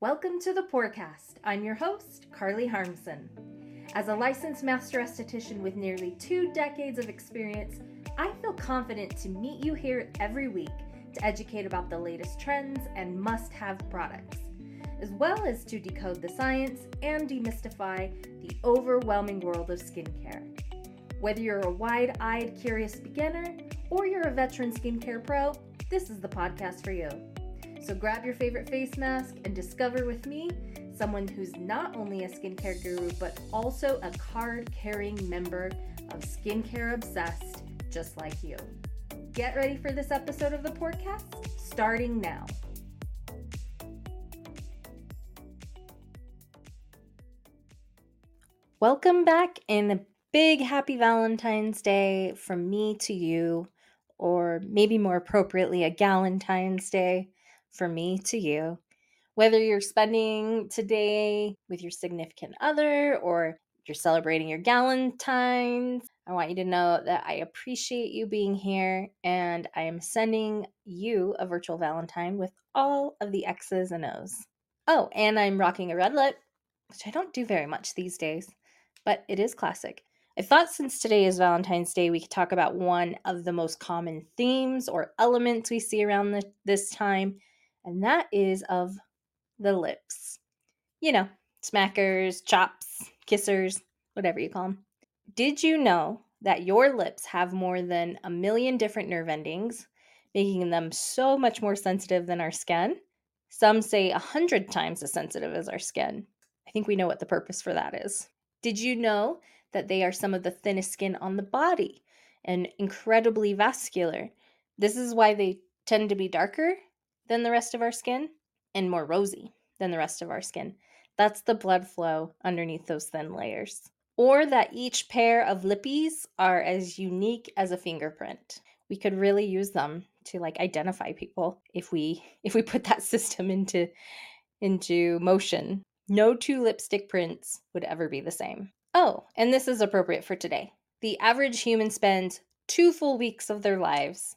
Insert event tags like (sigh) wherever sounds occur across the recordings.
Welcome to the Porecast. I'm your host, Carly Harmson. As a licensed master esthetician with nearly two decades of experience, I feel confident to meet you here every week to educate about the latest trends and must have products, as well as to decode the science and demystify the overwhelming world of skincare. Whether you're a wide eyed, curious beginner or you're a veteran skincare pro, this is the podcast for you. So grab your favorite face mask and discover with me someone who's not only a skincare guru, but also a card carrying member of Skincare Obsessed, just like you. Get ready for this episode of the podcast starting now. Welcome back and a big happy Valentine's Day from me to you, or maybe more appropriately, a Galentine's Day for me to you. Whether you're spending today with your significant other or you're celebrating your Galentine's, I want you to know that I appreciate you being here and I am sending you a virtual Valentine with all of the X's and O's. Oh, and I'm rocking a red lip, which I don't do very much these days, but it is classic. I thought since today is Valentine's Day, we could talk about one of the most common themes or elements we see around the, this time, and that is of the lips. You know, smackers, chops, kissers, whatever you call them. Did you know that your lips have more than a million different nerve endings, making them so much more sensitive than our skin? Some say a hundred times as sensitive as our skin. I think we know what the purpose for that is. Did you know that they are some of the thinnest skin on the body and incredibly vascular? This is why they tend to be darker than the rest of our skin and more rosy than the rest of our skin. That's the blood flow underneath those thin layers. Or that each pair of lippies are as unique as a fingerprint. We could really use them to like identify people if we (laughs) if we put that (laughs) system into into motion. No two lipstick prints would ever be the same. Oh, and this is appropriate for today. The average human spends two full weeks of their lives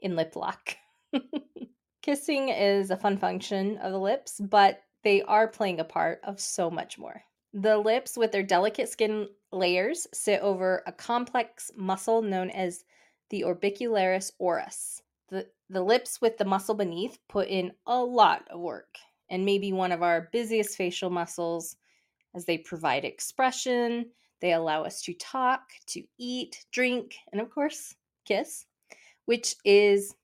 in lip lock. (laughs) Kissing is a fun function of the lips, but they are playing a part of so much more. The lips, with their delicate skin layers, sit over a complex muscle known as the orbicularis oris. The, the lips with the muscle beneath put in a lot of work and maybe one of our busiest facial muscles as they provide expression, they allow us to talk, to eat, drink, and of course, kiss, which is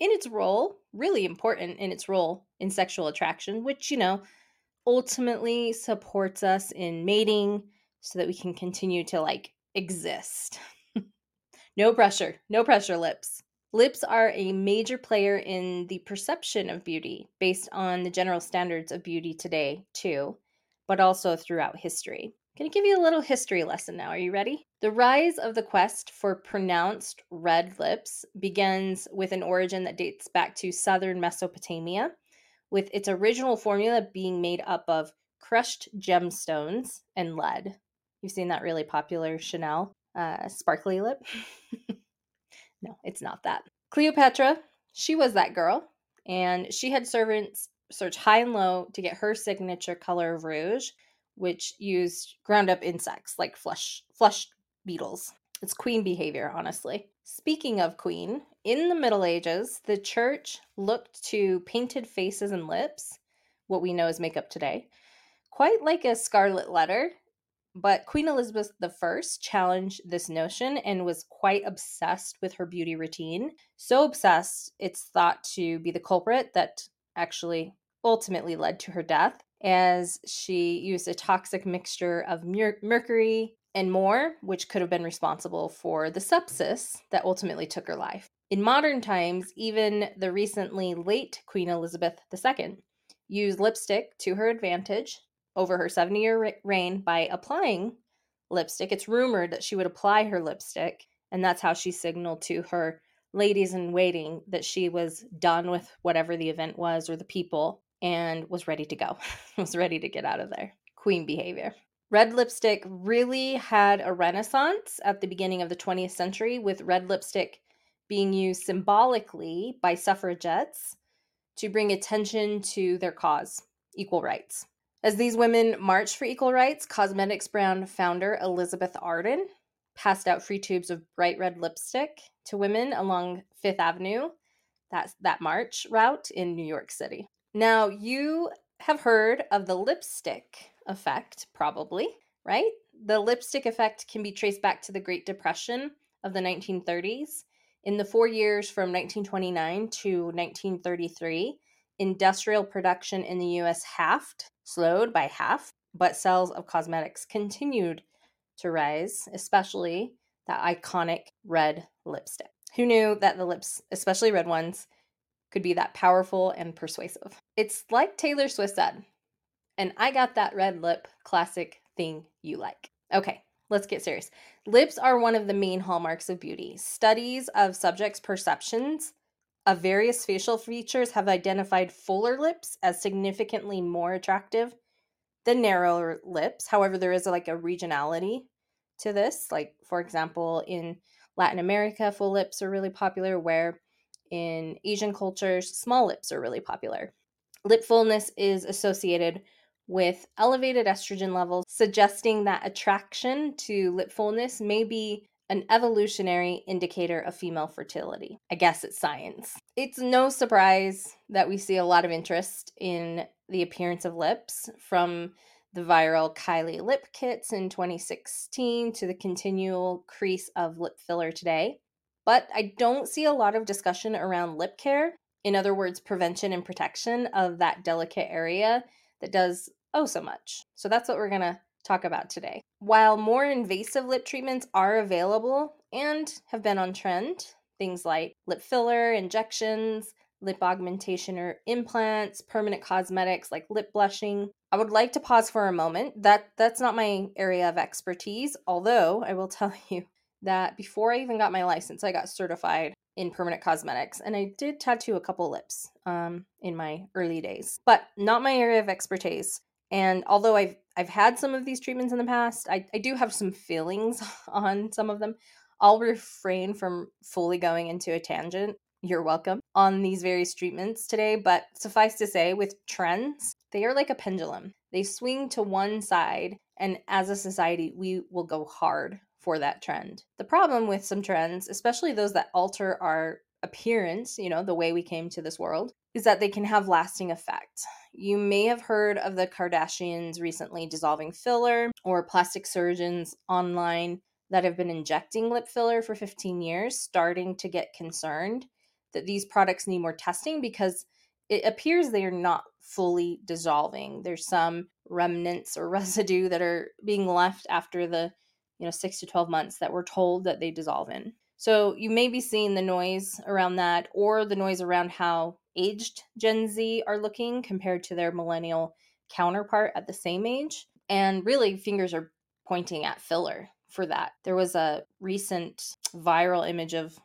in its role, really important in its role in sexual attraction, which, you know, ultimately supports us in mating so that we can continue to like exist. (laughs) no pressure, no pressure, lips. Lips are a major player in the perception of beauty based on the general standards of beauty today, too, but also throughout history. To give you a little history lesson now. Are you ready? The rise of the quest for pronounced red lips begins with an origin that dates back to southern Mesopotamia, with its original formula being made up of crushed gemstones and lead. You've seen that really popular Chanel uh, sparkly lip? (laughs) no, it's not that. Cleopatra, she was that girl, and she had servants search high and low to get her signature color of rouge which used ground up insects like flesh flesh beetles. It's queen behavior, honestly. Speaking of queen, in the Middle Ages, the church looked to painted faces and lips, what we know as makeup today, quite like a scarlet letter. But Queen Elizabeth I challenged this notion and was quite obsessed with her beauty routine. So obsessed, it's thought to be the culprit that actually ultimately led to her death as she used a toxic mixture of mer- mercury and more, which could have been responsible for the sepsis that ultimately took her life. In modern times, even the recently late Queen Elizabeth II used lipstick to her advantage over her 70 year reign by applying lipstick. It's rumored that she would apply her lipstick, and that's how she signaled to her ladies in waiting that she was done with whatever the event was or the people and was ready to go, (laughs) was ready to get out of there. Queen behavior. Red lipstick really had a renaissance at the beginning of the 20th century, with red lipstick being used symbolically by suffragettes to bring attention to their cause. equal rights. As these women marched for equal rights, cosmetics brand founder Elizabeth Arden passed out free tubes of bright red lipstick to women along Fifth Avenue, that's that march route in New York City. Now, you have heard of the lipstick effect, probably, right? The lipstick effect can be traced back to the Great Depression of the 1930s. In the four years from 1929 to 1933, industrial production in the US halved, slowed by half, but sales of cosmetics continued to rise, especially that iconic red lipstick. Who knew that the lips, especially red ones, could be that powerful and persuasive? It's like Taylor Swift said, and I got that red lip classic thing you like. Okay, let's get serious. Lips are one of the main hallmarks of beauty. Studies of subjects' perceptions of various facial features have identified fuller lips as significantly more attractive than narrower lips. However, there is like a regionality to this. Like, for example, in Latin America, full lips are really popular, where in Asian cultures, small lips are really popular. Lip fullness is associated with elevated estrogen levels, suggesting that attraction to lip fullness may be an evolutionary indicator of female fertility. I guess it's science. It's no surprise that we see a lot of interest in the appearance of lips from the viral Kylie lip kits in 2016 to the continual crease of lip filler today. But I don't see a lot of discussion around lip care. In other words, prevention and protection of that delicate area that does oh so much. So that's what we're going to talk about today. While more invasive lip treatments are available and have been on trend, things like lip filler, injections, lip augmentation or implants, permanent cosmetics like lip blushing. I would like to pause for a moment. That that's not my area of expertise, although I will (laughs) tell you that before I even got my license, I got certified in permanent cosmetics and I did tattoo a couple lips um, in my early days, but not my area of expertise. And although I've I've had some of these treatments in the past, I, I do have some feelings (laughs) on some of them. I'll refrain from fully going into a tangent. You're welcome on these various treatments today, but suffice to say, with trends, they are like a pendulum. They swing to one side, and as a society, we will go hard for that trend. The problem with some trends, especially those that alter our appearance, you know, the way we came to this world, is that they can have lasting effect. You may have heard of the Kardashians recently dissolving filler or plastic surgeons online that have been injecting lip filler for 15 years starting to get concerned that these products need more testing because it appears they are not fully dissolving. There's some remnants or (laughs) residue that are being left after the, you know, 6 to 12 months that we're told that they dissolve in. So you may be seeing the noise around that or the noise around how aged Gen Z are looking compared to their millennial counterpart at the same age. And really, fingers are pointing at filler for that. There was a recent viral image of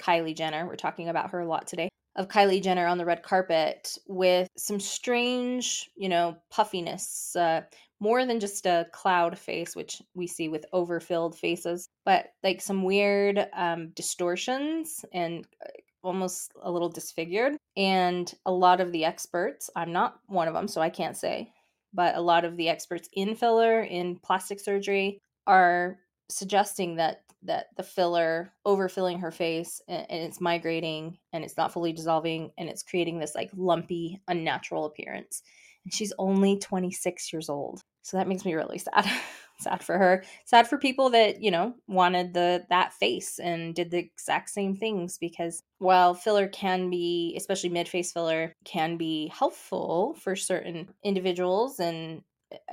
Kylie Jenner. We're talking about her a lot today. Of Kylie Jenner on the red carpet with some strange, you know, puffiness, uh, more than just a cloud face, which we see with overfilled faces, but like some weird um, distortions and uh, almost a little disfigured. And a lot of the experts, I'm not one of them, so I can't say, but a lot of the experts in filler, in plastic surgery, are suggesting that that the filler overfilling her face and, and, it's migrating and it's not fully dissolving and it's creating this like lumpy unnatural appearance and she's only 26 years old so that makes me really sad (laughs) sad for her sad for people that you know wanted the that face and did the exact same things because while filler can be especially mid-face filler can be helpful for certain individuals and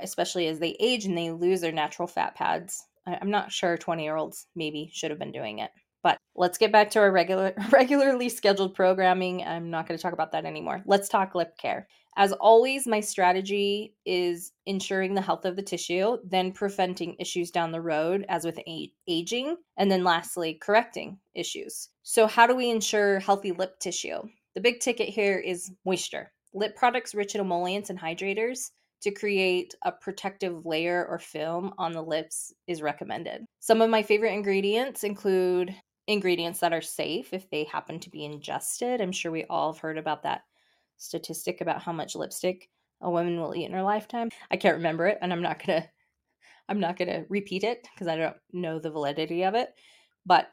especially as they age and they lose their natural fat pads. I'm not sure 20 year olds maybe should have been doing it but let's get back to our regular (laughs) regularly scheduled programming i'm not going to talk about that anymore let's talk lip care as always, my strategy is ensuring the health of the tissue, then preventing issues down the road, as with aging, and then lastly, correcting issues. So, how do we ensure healthy lip tissue? The big ticket here is moisture. Lip products rich in emollients and hydrators to create a protective layer or film on the lips is recommended. Some of my favorite ingredients include ingredients that are safe if they happen to be ingested. I'm sure we all have heard about that statistic about how much lipstick a woman will eat in her lifetime. I can't remember it and I'm not going (laughs) to I'm not going to repeat it because I don't know the validity of it. But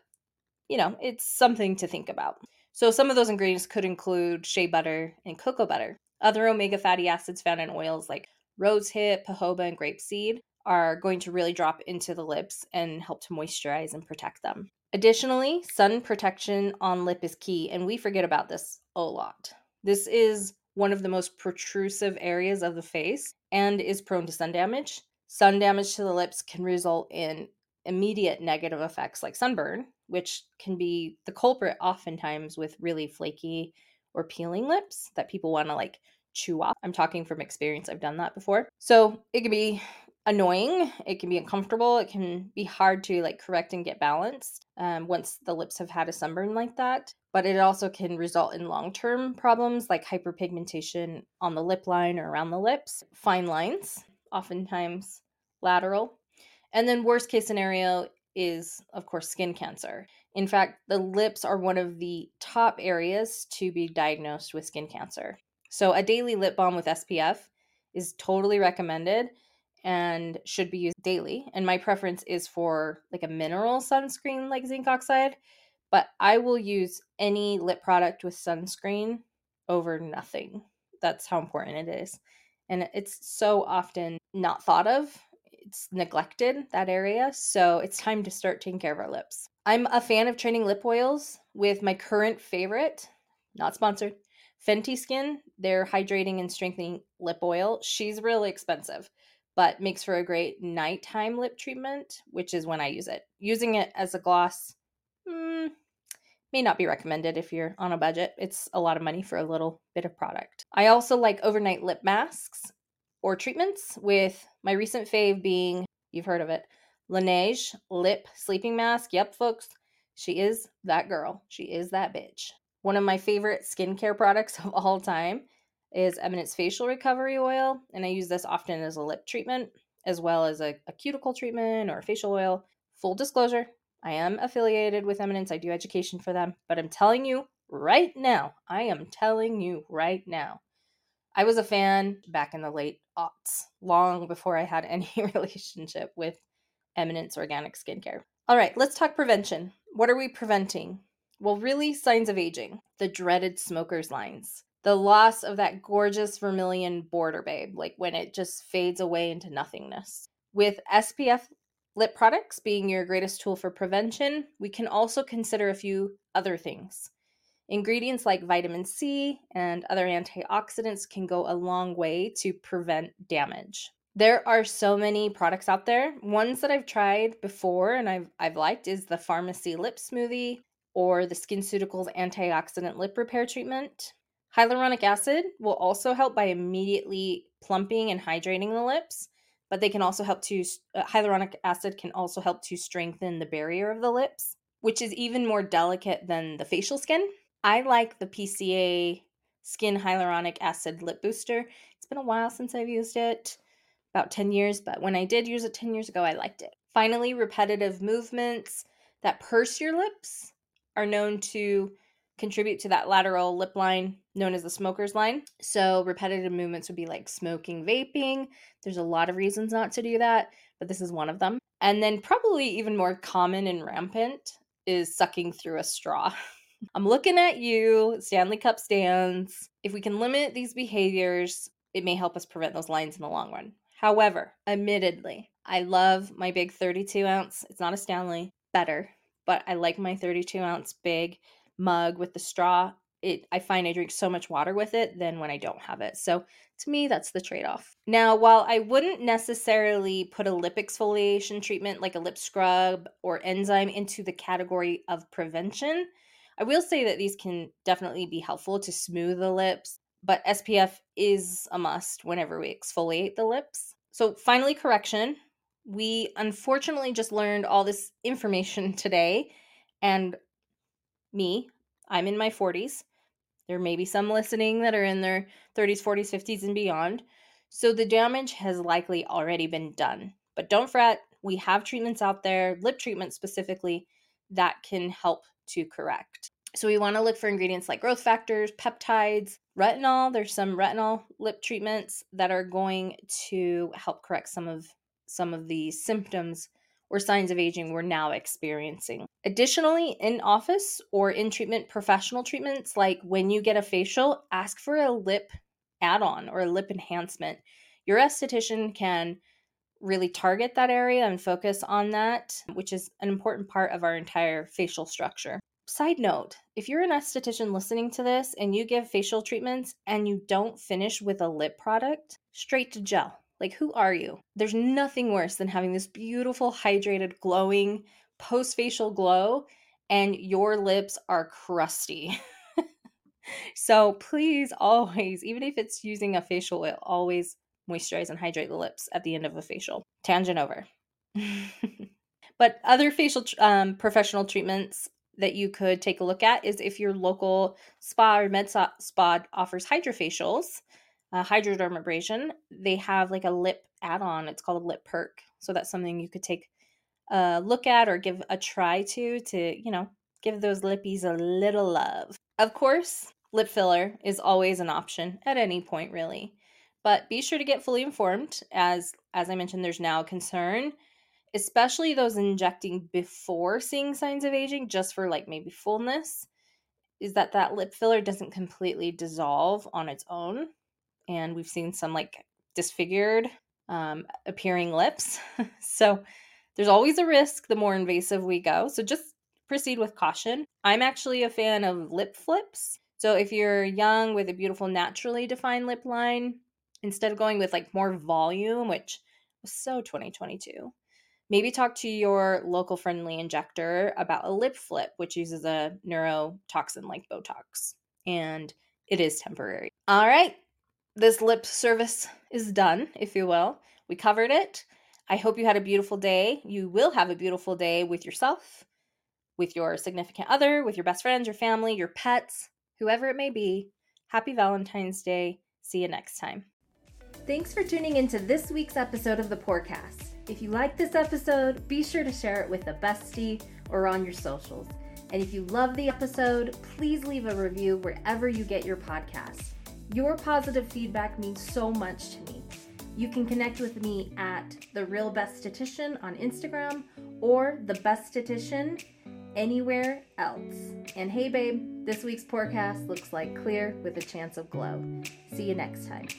you know, it's something to think about. So some of those ingredients could include shea butter and cocoa butter. Other omega fatty acids found in oils like rosehip, jojoba, and grapeseed are going to really drop into the lips and help to moisturize and protect them. Additionally, sun protection on lip is key, and we forget about this a lot. This is one of the most protrusive areas of the face and is prone to sun damage. Sun damage to the lips can result in immediate negative effects like sunburn, which can be the culprit oftentimes with really flaky or peeling lips that people want to like chew off. I'm talking from experience, I've done that before. So it can be annoying, it can be uncomfortable, it can be hard to like correct and get balanced um, once the lips have had a sunburn like that. But it also can result in long term problems like hyperpigmentation on the lip line or around the lips, fine lines, oftentimes lateral. And then, worst case scenario is, of course, skin cancer. In fact, the lips are one of the top areas to be diagnosed with skin cancer. So, a daily lip balm with SPF is totally recommended and should be used daily. And my preference is for like a mineral sunscreen like zinc oxide, but I will use any lip product with sunscreen over nothing. That's how important it is. And it's so often not thought of it's neglected that area so it's time to start taking care of our lips i'm a fan of training lip oils with my current favorite not sponsored fenty skin their hydrating and strengthening lip oil she's really expensive but makes for a great nighttime lip treatment which is when i use it using it as a gloss mm, may not be recommended if you're on a budget it's a lot of money for a little bit of product i also like overnight lip masks or treatments, with my recent fave being, you've heard of it, Laneige Lip Sleeping Mask. Yep, folks, she is that girl. She is that bitch. One of my favorite skincare products (laughs) of all time is Eminence Facial Recovery Oil, and I use this often as a lip treatment as well as a, a cuticle treatment or facial oil. Full disclosure, I am affiliated with Eminence. I do education for them, but I'm telling you right now, I am telling you right now, I was a fan back in the late aughts, long before I had (laughs) any relationship with Eminence Organic Skincare. All right, let's talk prevention. What are we preventing? Well, really, signs of aging, the dreaded smoker's lines, the loss of that gorgeous vermilion border, babe, like when it just fades away into nothingness. With SPF lip products being your greatest tool for prevention, we can also consider a few other things. Ingredients like vitamin C and other antioxidants can go a long way to prevent damage. There are so many products out there. Ones that I've tried before and I've, I've liked is the Pharmacy Lip Smoothie or the SkinCeuticals Antioxidant Lip Repair Treatment. Hyaluronic acid will also help by immediately plumping and hydrating the lips, but they can also help to, uh, hyaluronic acid can also help to strengthen the barrier of the lips, which is even more delicate than the facial skin. I like the PCA Skin Hyaluronic Acid Lip Booster. It's been a while since I've used it, about 10 years, but when I did use it 10 years ago, I liked it. Finally, repetitive movements that purse your lips are known to contribute to that lateral lip line known as the smoker's line. So, repetitive movements would be like smoking, vaping. There's a lot of reasons not to do that, but this is one of them. And then, probably even more common and rampant is sucking through a straw. (laughs) I'm looking at you, Stanley Cup stands. If we can limit these behaviors, it may help us prevent those lines in the long run. However, admittedly, I love my big 32 ounce. It's not a Stanley, better, but I like my 32 ounce big mug with the straw. It I find I drink so much water with it than when I don't have it. So to me, that's the trade off. Now, while I wouldn't necessarily put a lip exfoliation treatment like a lip scrub or enzyme into the category of prevention, I will say that these can definitely be helpful to smooth the lips, but SPF is a must whenever we exfoliate the lips. So, finally, correction. We unfortunately just learned all this information (laughs) today, and me, I'm in my 40s. There may be some listening that are in their 30s, 40s, 50s, and beyond. So the damage has likely already been done. But don't fret, we have treatments out there, lip treatments specifically, that can help to correct. So we want to look for ingredients like growth factors, peptides, retinol. There's some retinol lip treatments that are going to help correct some of some of the symptoms or signs of aging we're now experiencing. Additionally, in office or in treatment professional treatments like when you get a facial, ask for a lip add-on or a lip enhancement. Your esthetician can really target that area and focus on that, which is an important part of our entire facial structure. Side note if you're an esthetician listening to this and you give facial treatments and you don't finish with a lip product, straight to gel. Like, who are you? There's nothing worse than having this beautiful, hydrated, glowing post facial glow and your lips are crusty. (laughs) so, please always, even if it's using a facial oil, always moisturize and hydrate the lips at the end of a facial. Tangent over. (laughs) but other facial um, professional treatments that you could take a look at is if your local spa or med spa offers hydrofacials, uh, hydrodermabrasion, they have like a lip add-on. It's called a lip perk. So that's something you could take a look at or give a try to to, you know, give those lippies a little love. Of course, lip filler is always an option at any point really. But be sure to get fully informed as as I mentioned there's now a concern especially those injecting before seeing signs of aging just for like maybe fullness is that that lip filler doesn't completely dissolve on its own and we've seen some like disfigured um, appearing lips (laughs) so there's always a risk the more invasive we go so just proceed with caution i'm actually a fan of lip flips so if you're young with a beautiful naturally defined lip line instead of going with like more volume which was so 2022 maybe talk to your local friendly injector about a lip flip, which uses a neurotoxin like Botox. And it is temporary. All right, this lip service is done, if you will. We covered it. I hope you had a beautiful day. You will have a beautiful day with yourself, with your significant other, with your best friends, your family, your pets, whoever it may be. Happy Valentine's Day. See you next time. Thanks for tuning into this week's episode of the Porecast. If you like this episode, be sure to share it with a bestie or on your socials. And if you love the episode, please leave a review wherever you get your podcasts. Your positive feedback means so much to me. You can connect with me at The Real Besthetician on Instagram or The Besthetician anywhere else. And hey, babe, this week's Porecast looks like clear with a chance of glow. See you next time.